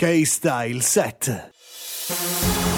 K-Style 7.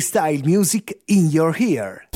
K-Style Music in your ear.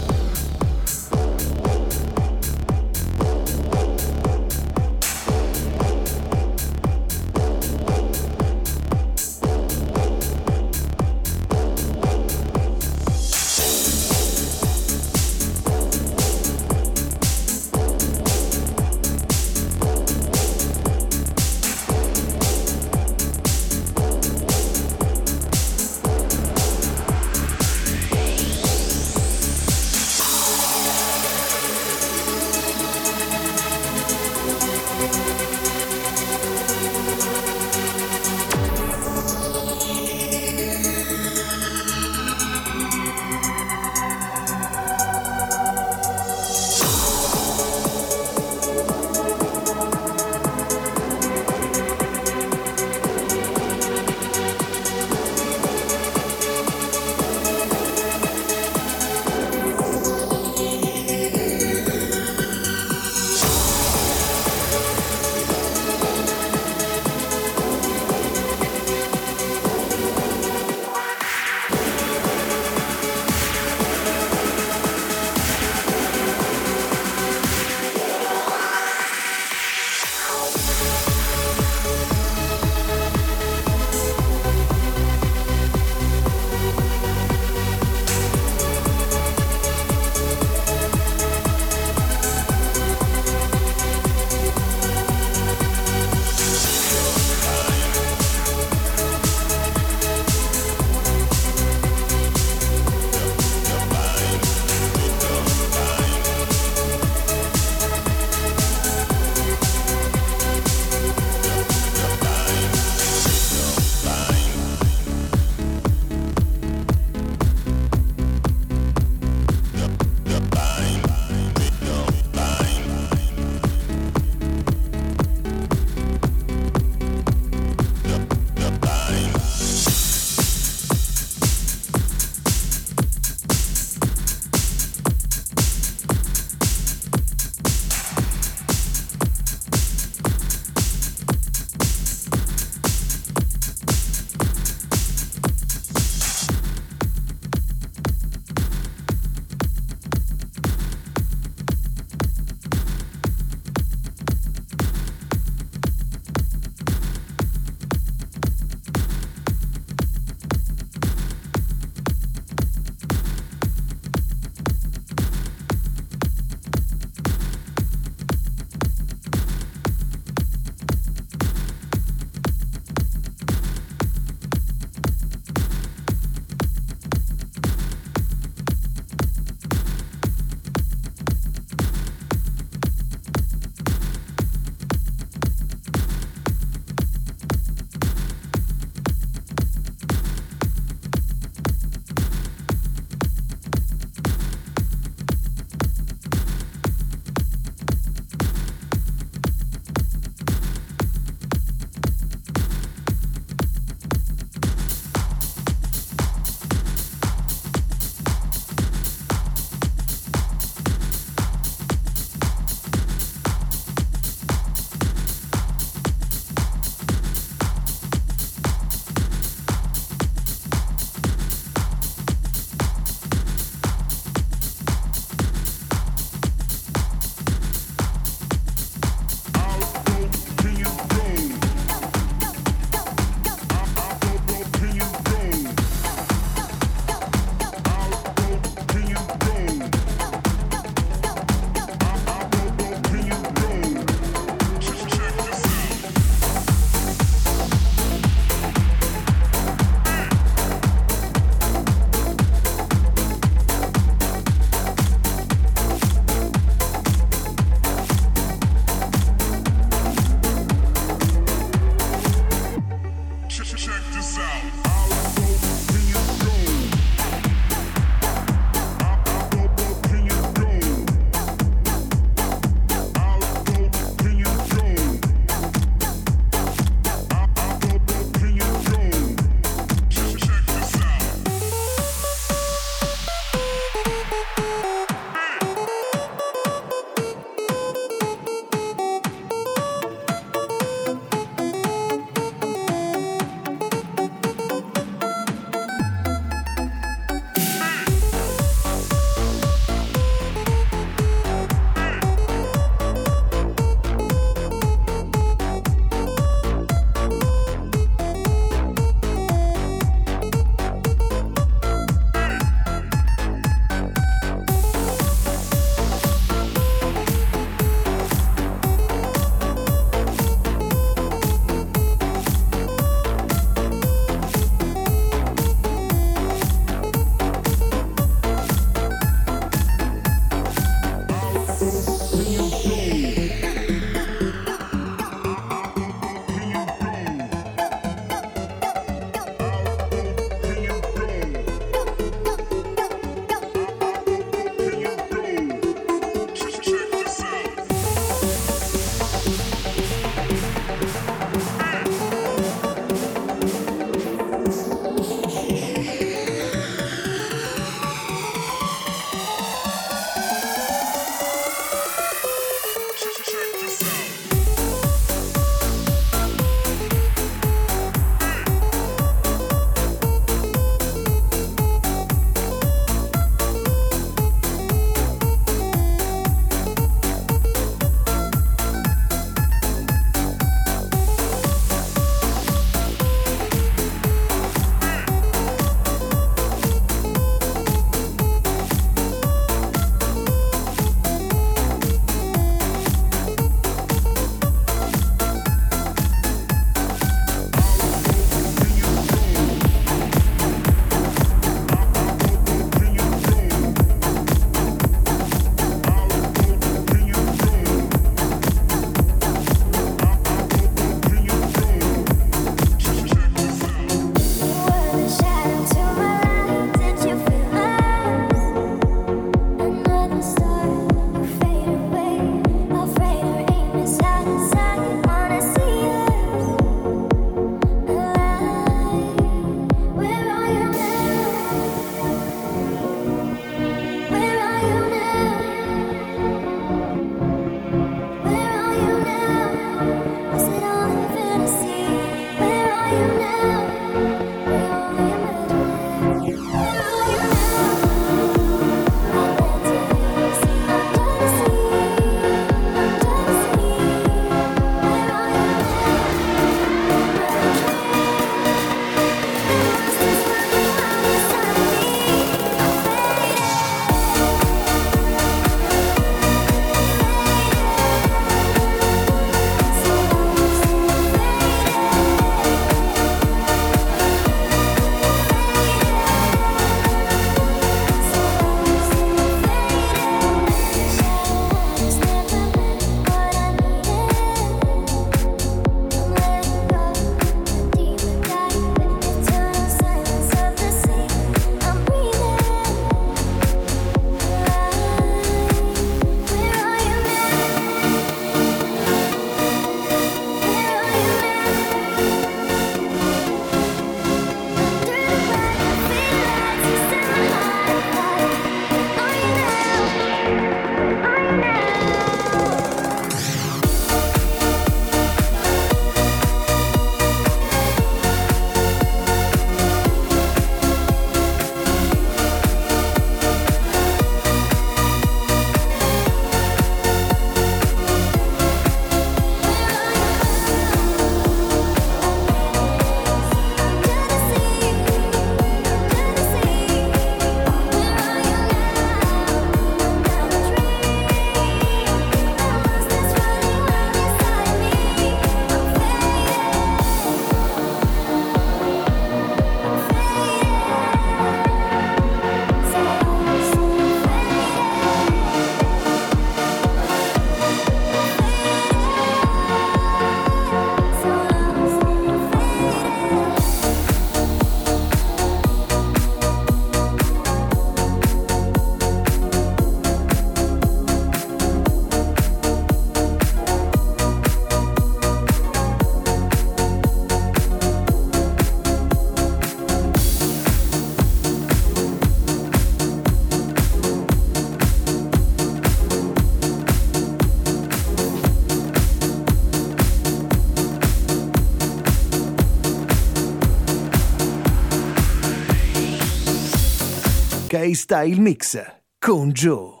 K-Style Mix con Joe.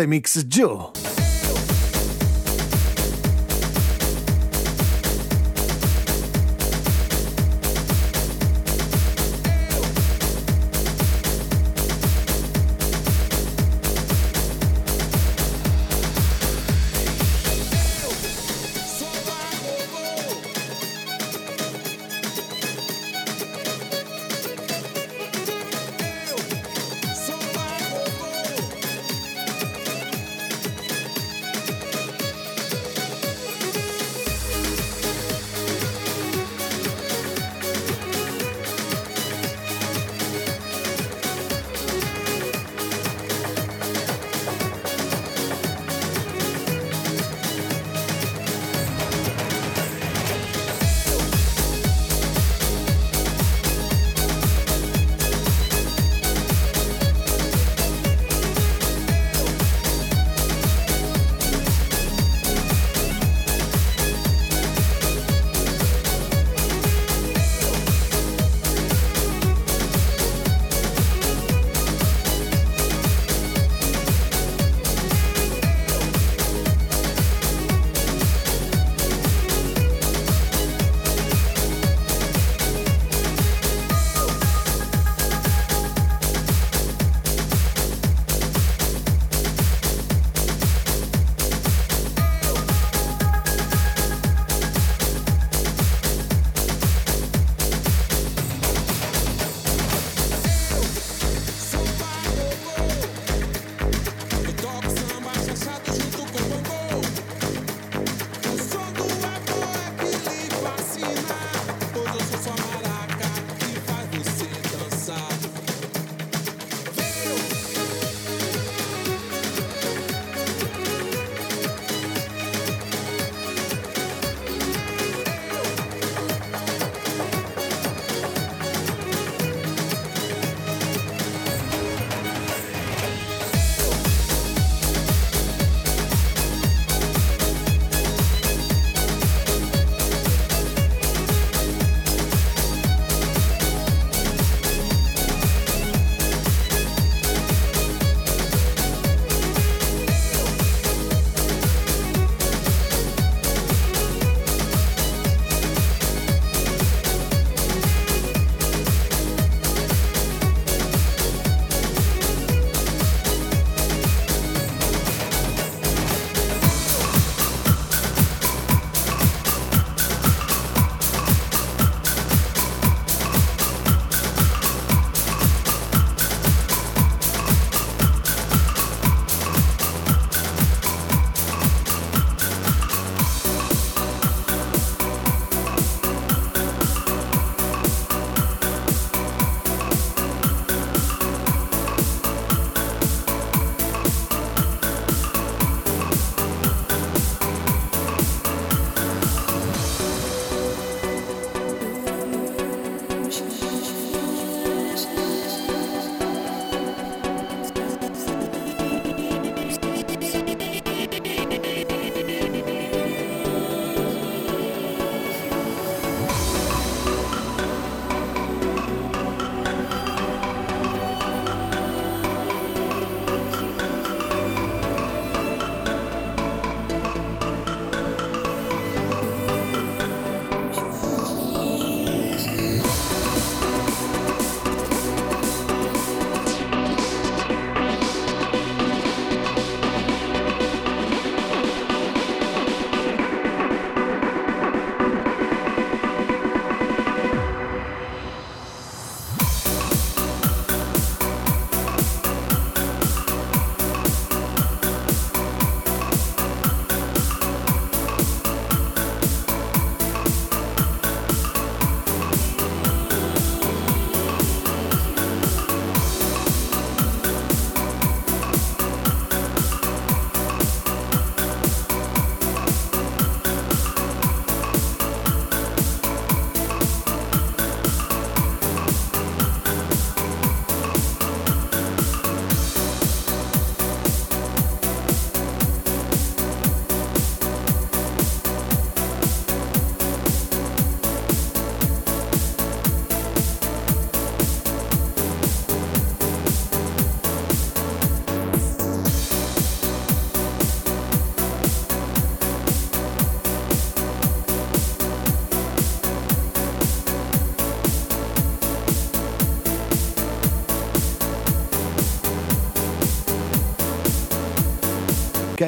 pandemic Joe.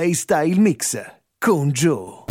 Mix Joe. K-Style Mix con Joe.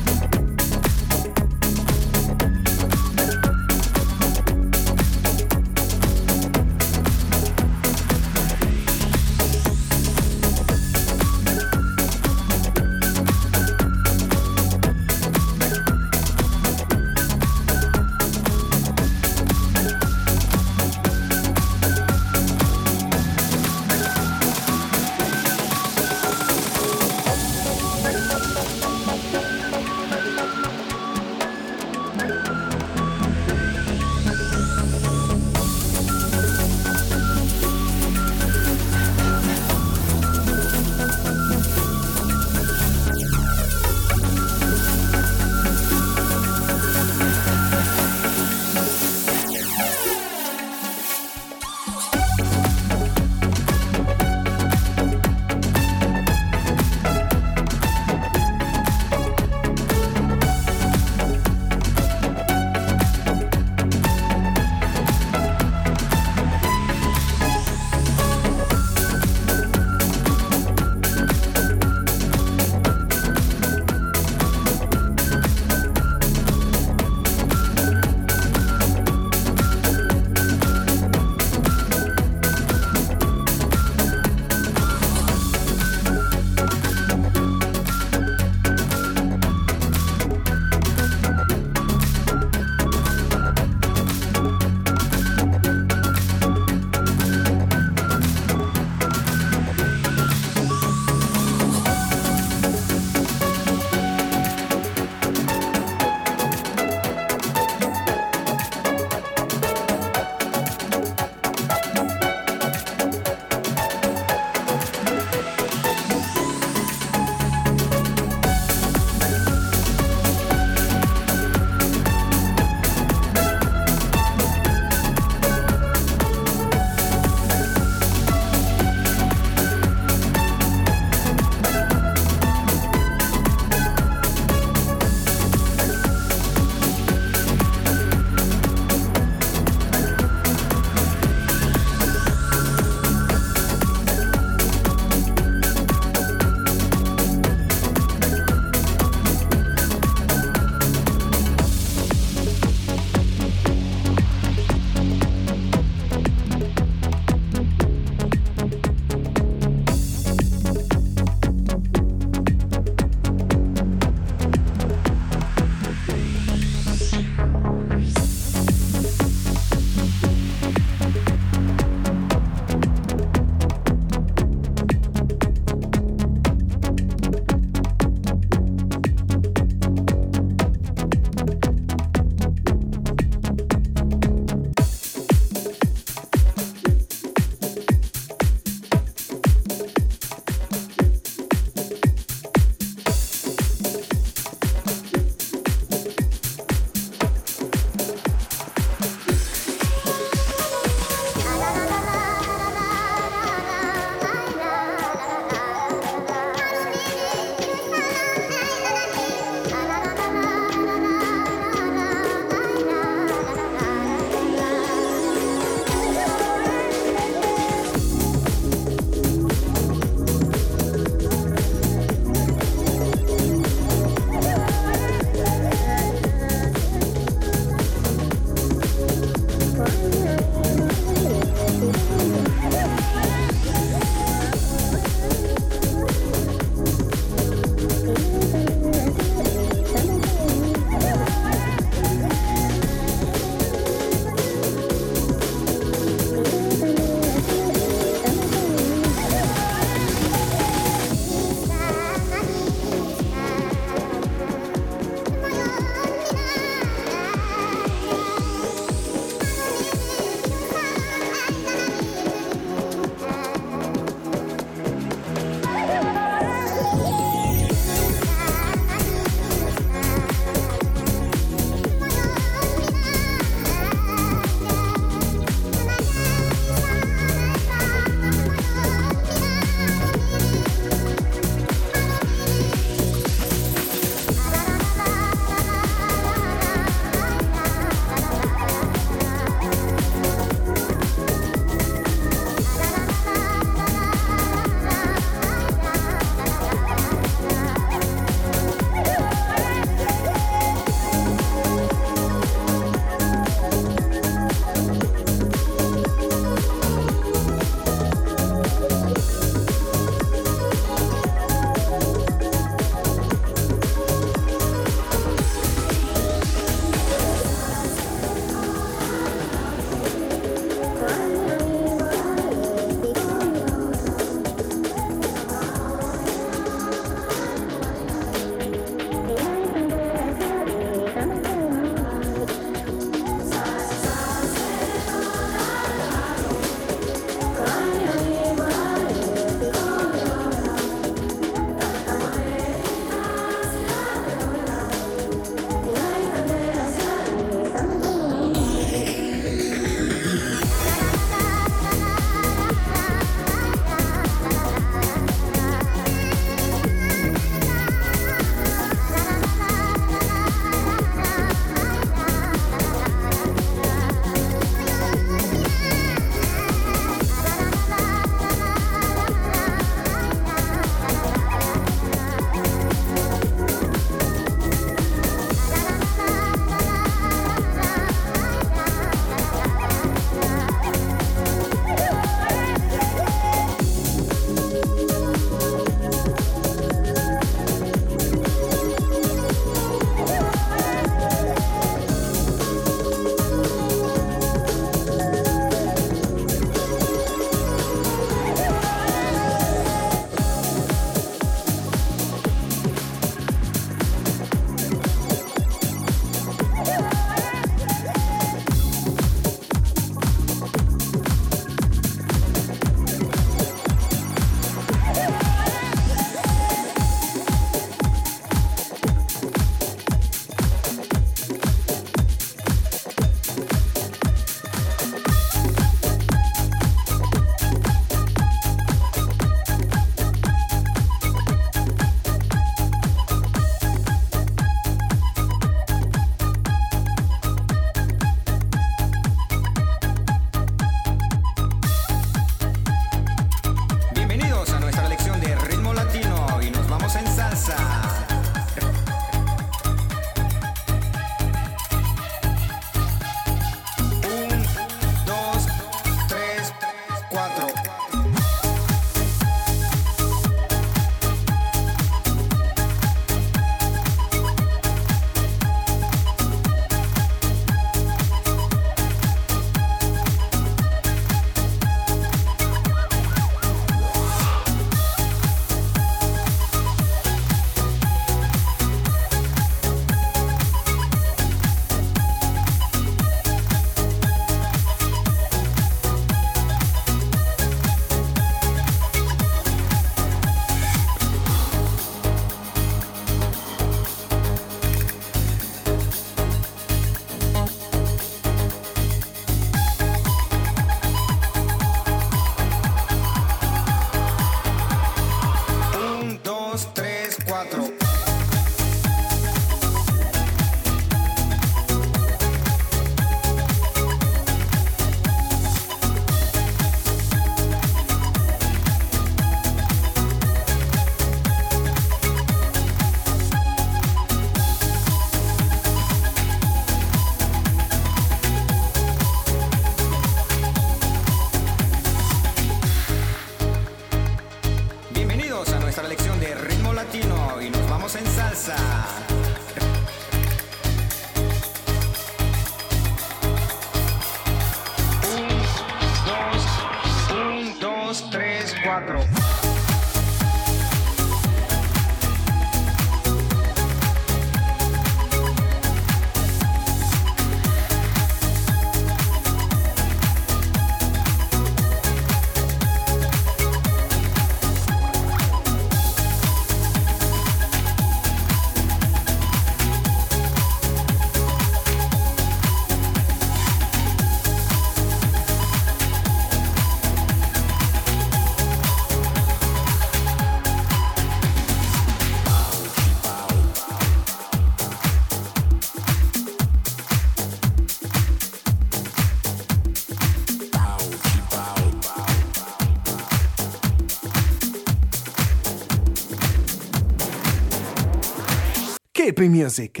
Keep music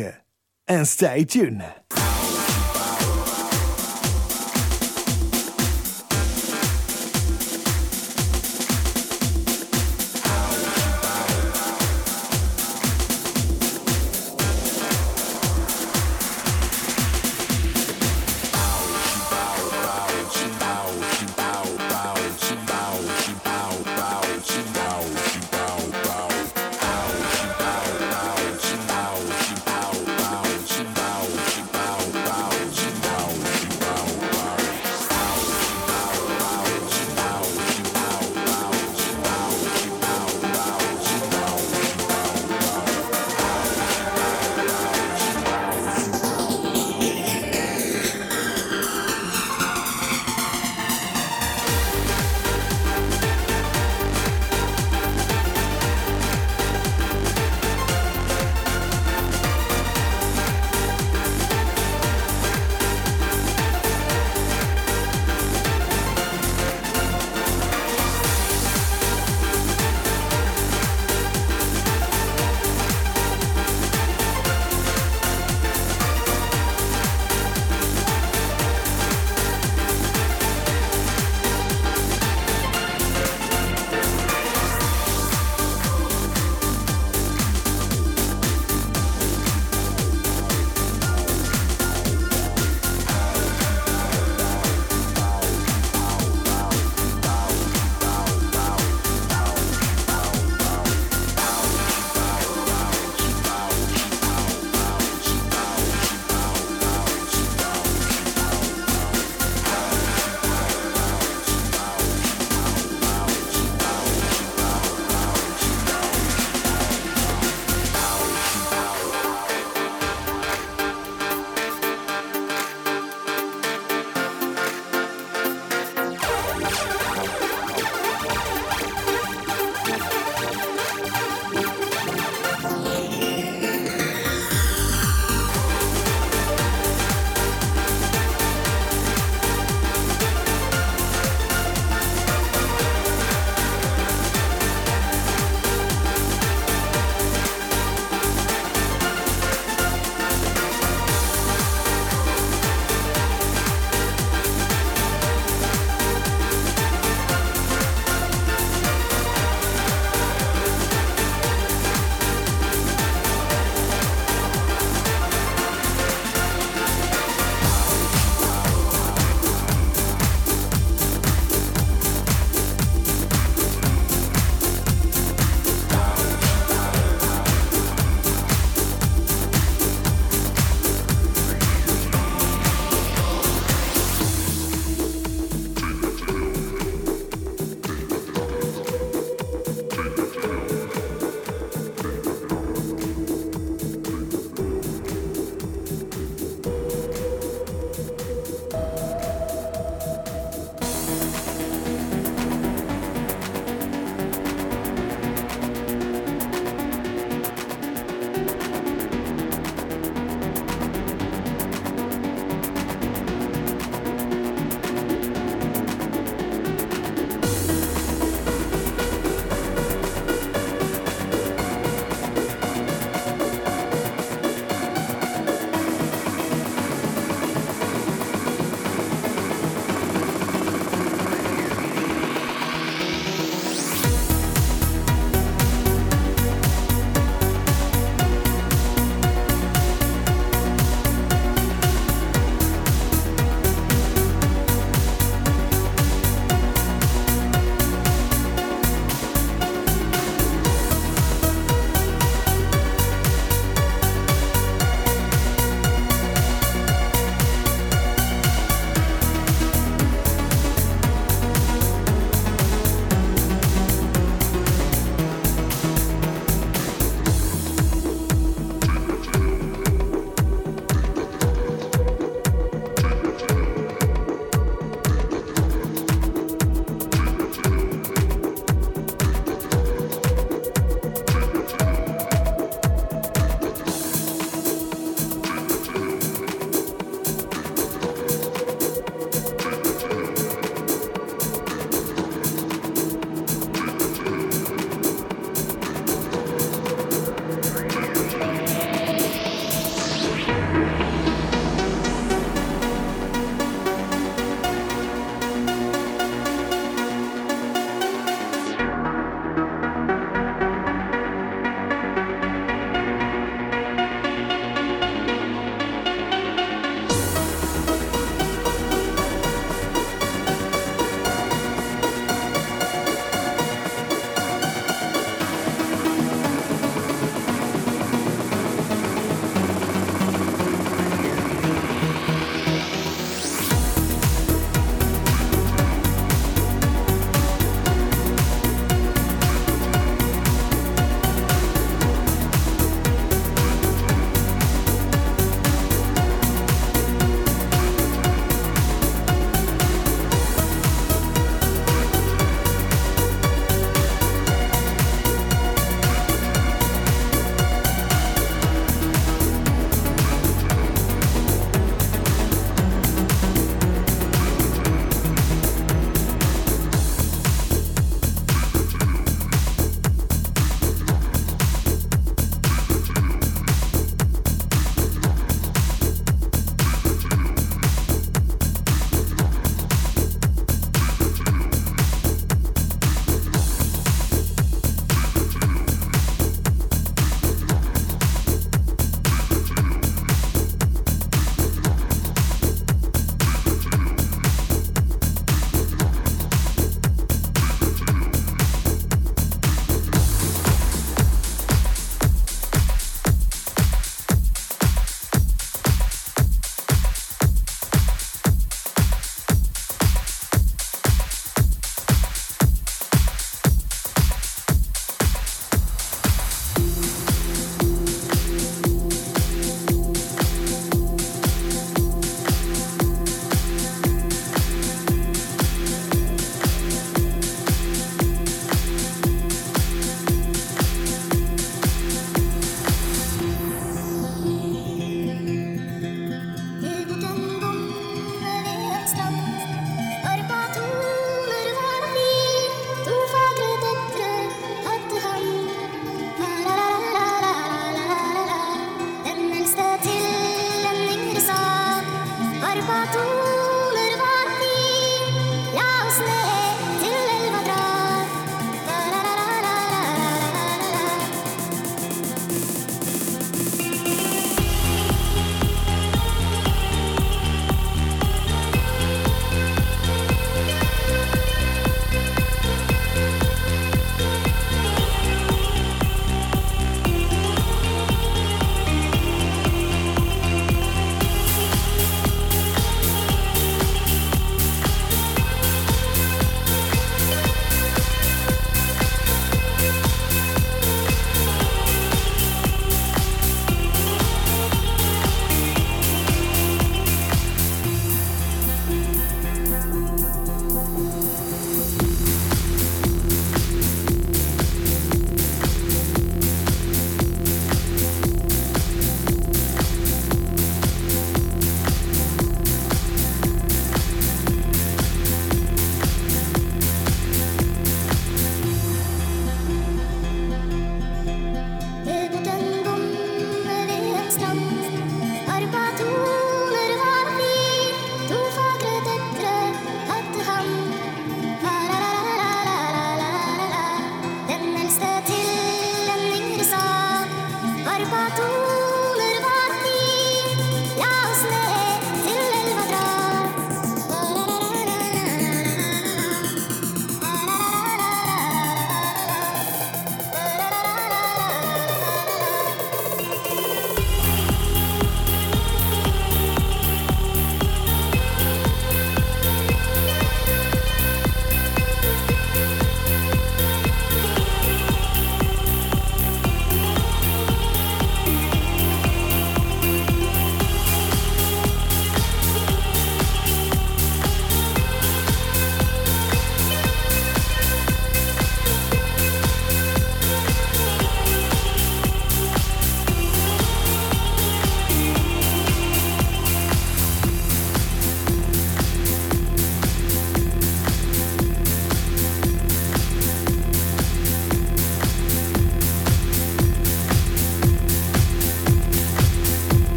and stay tuned.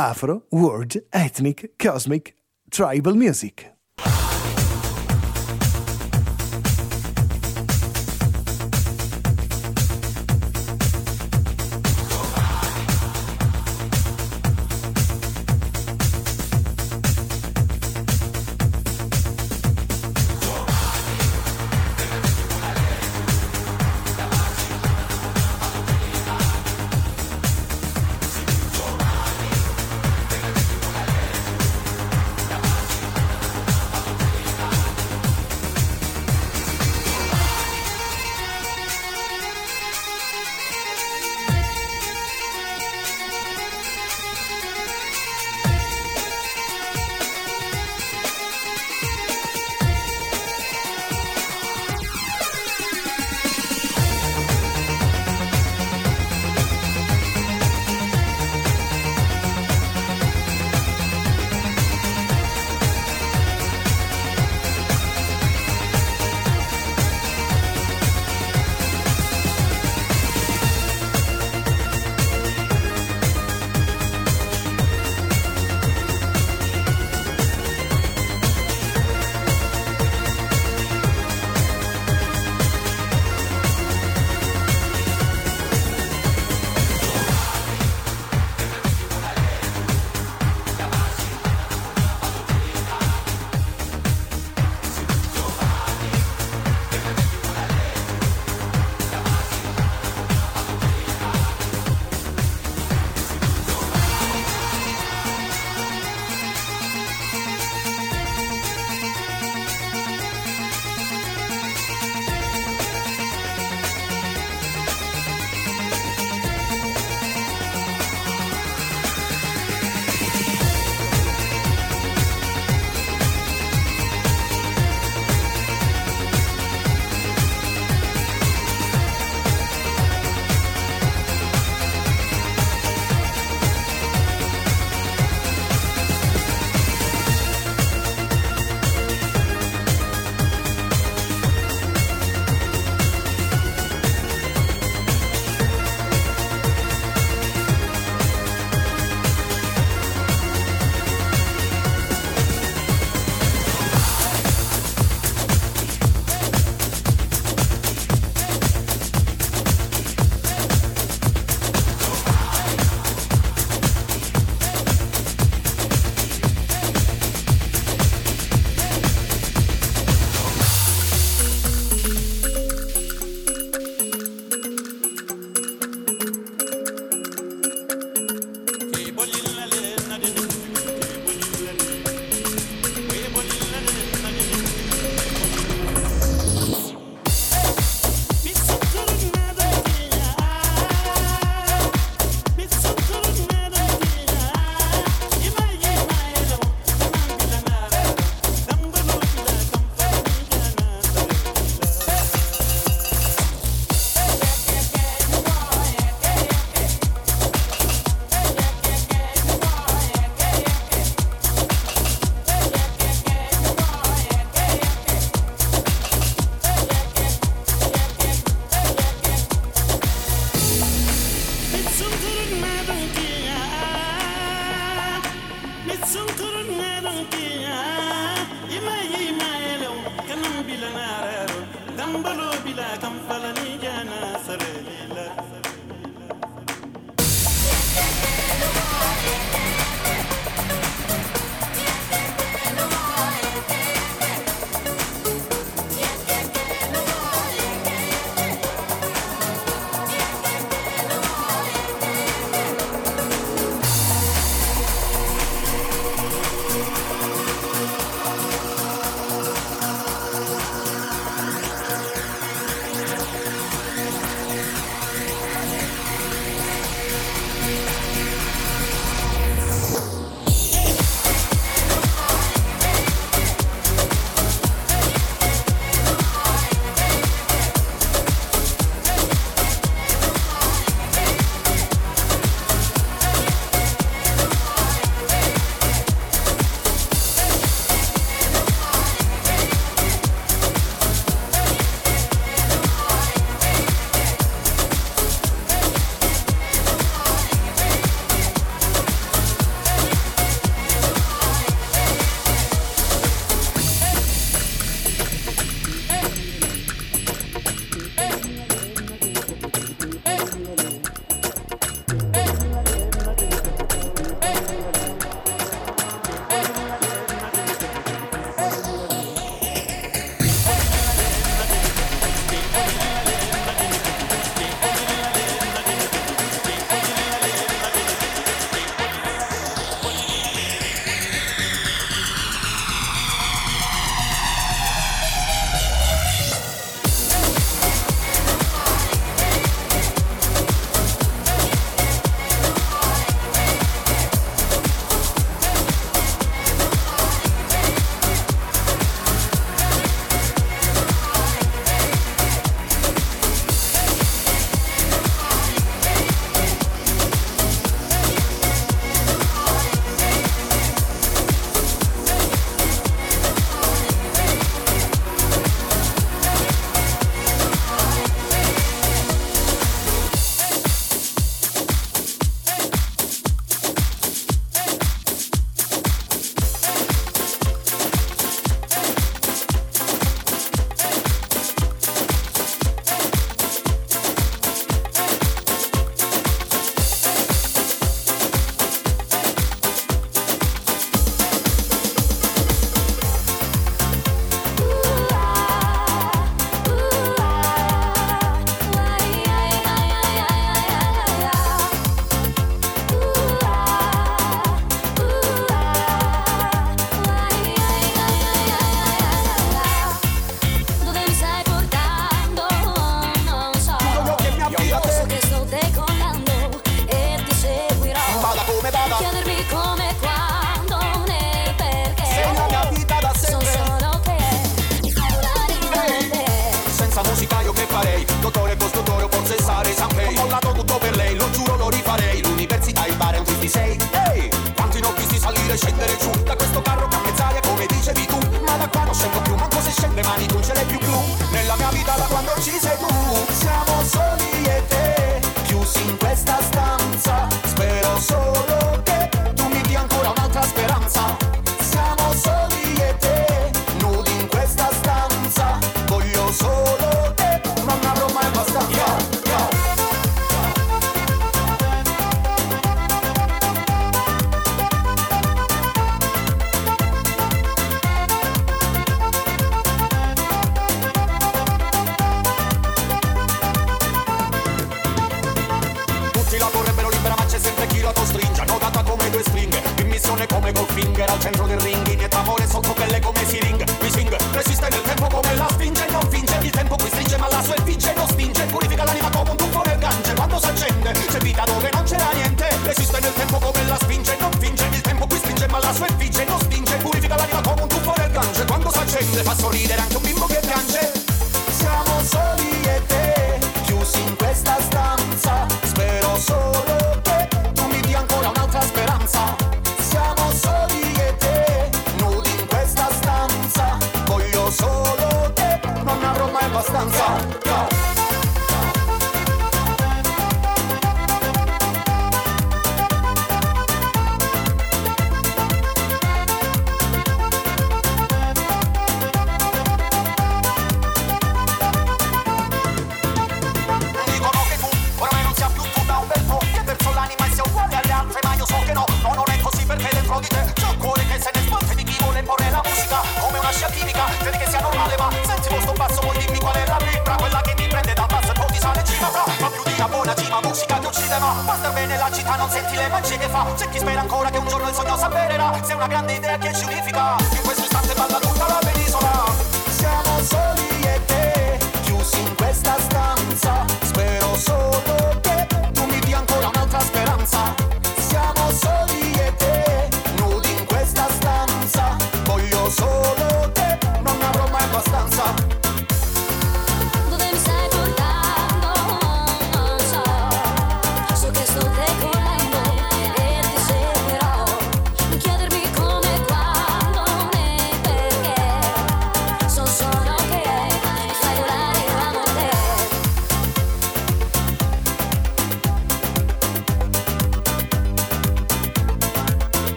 Afro, World, Ethnic, Cosmic, Tribal Music.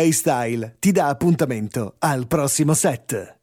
K-Style ti dà appuntamento al prossimo set.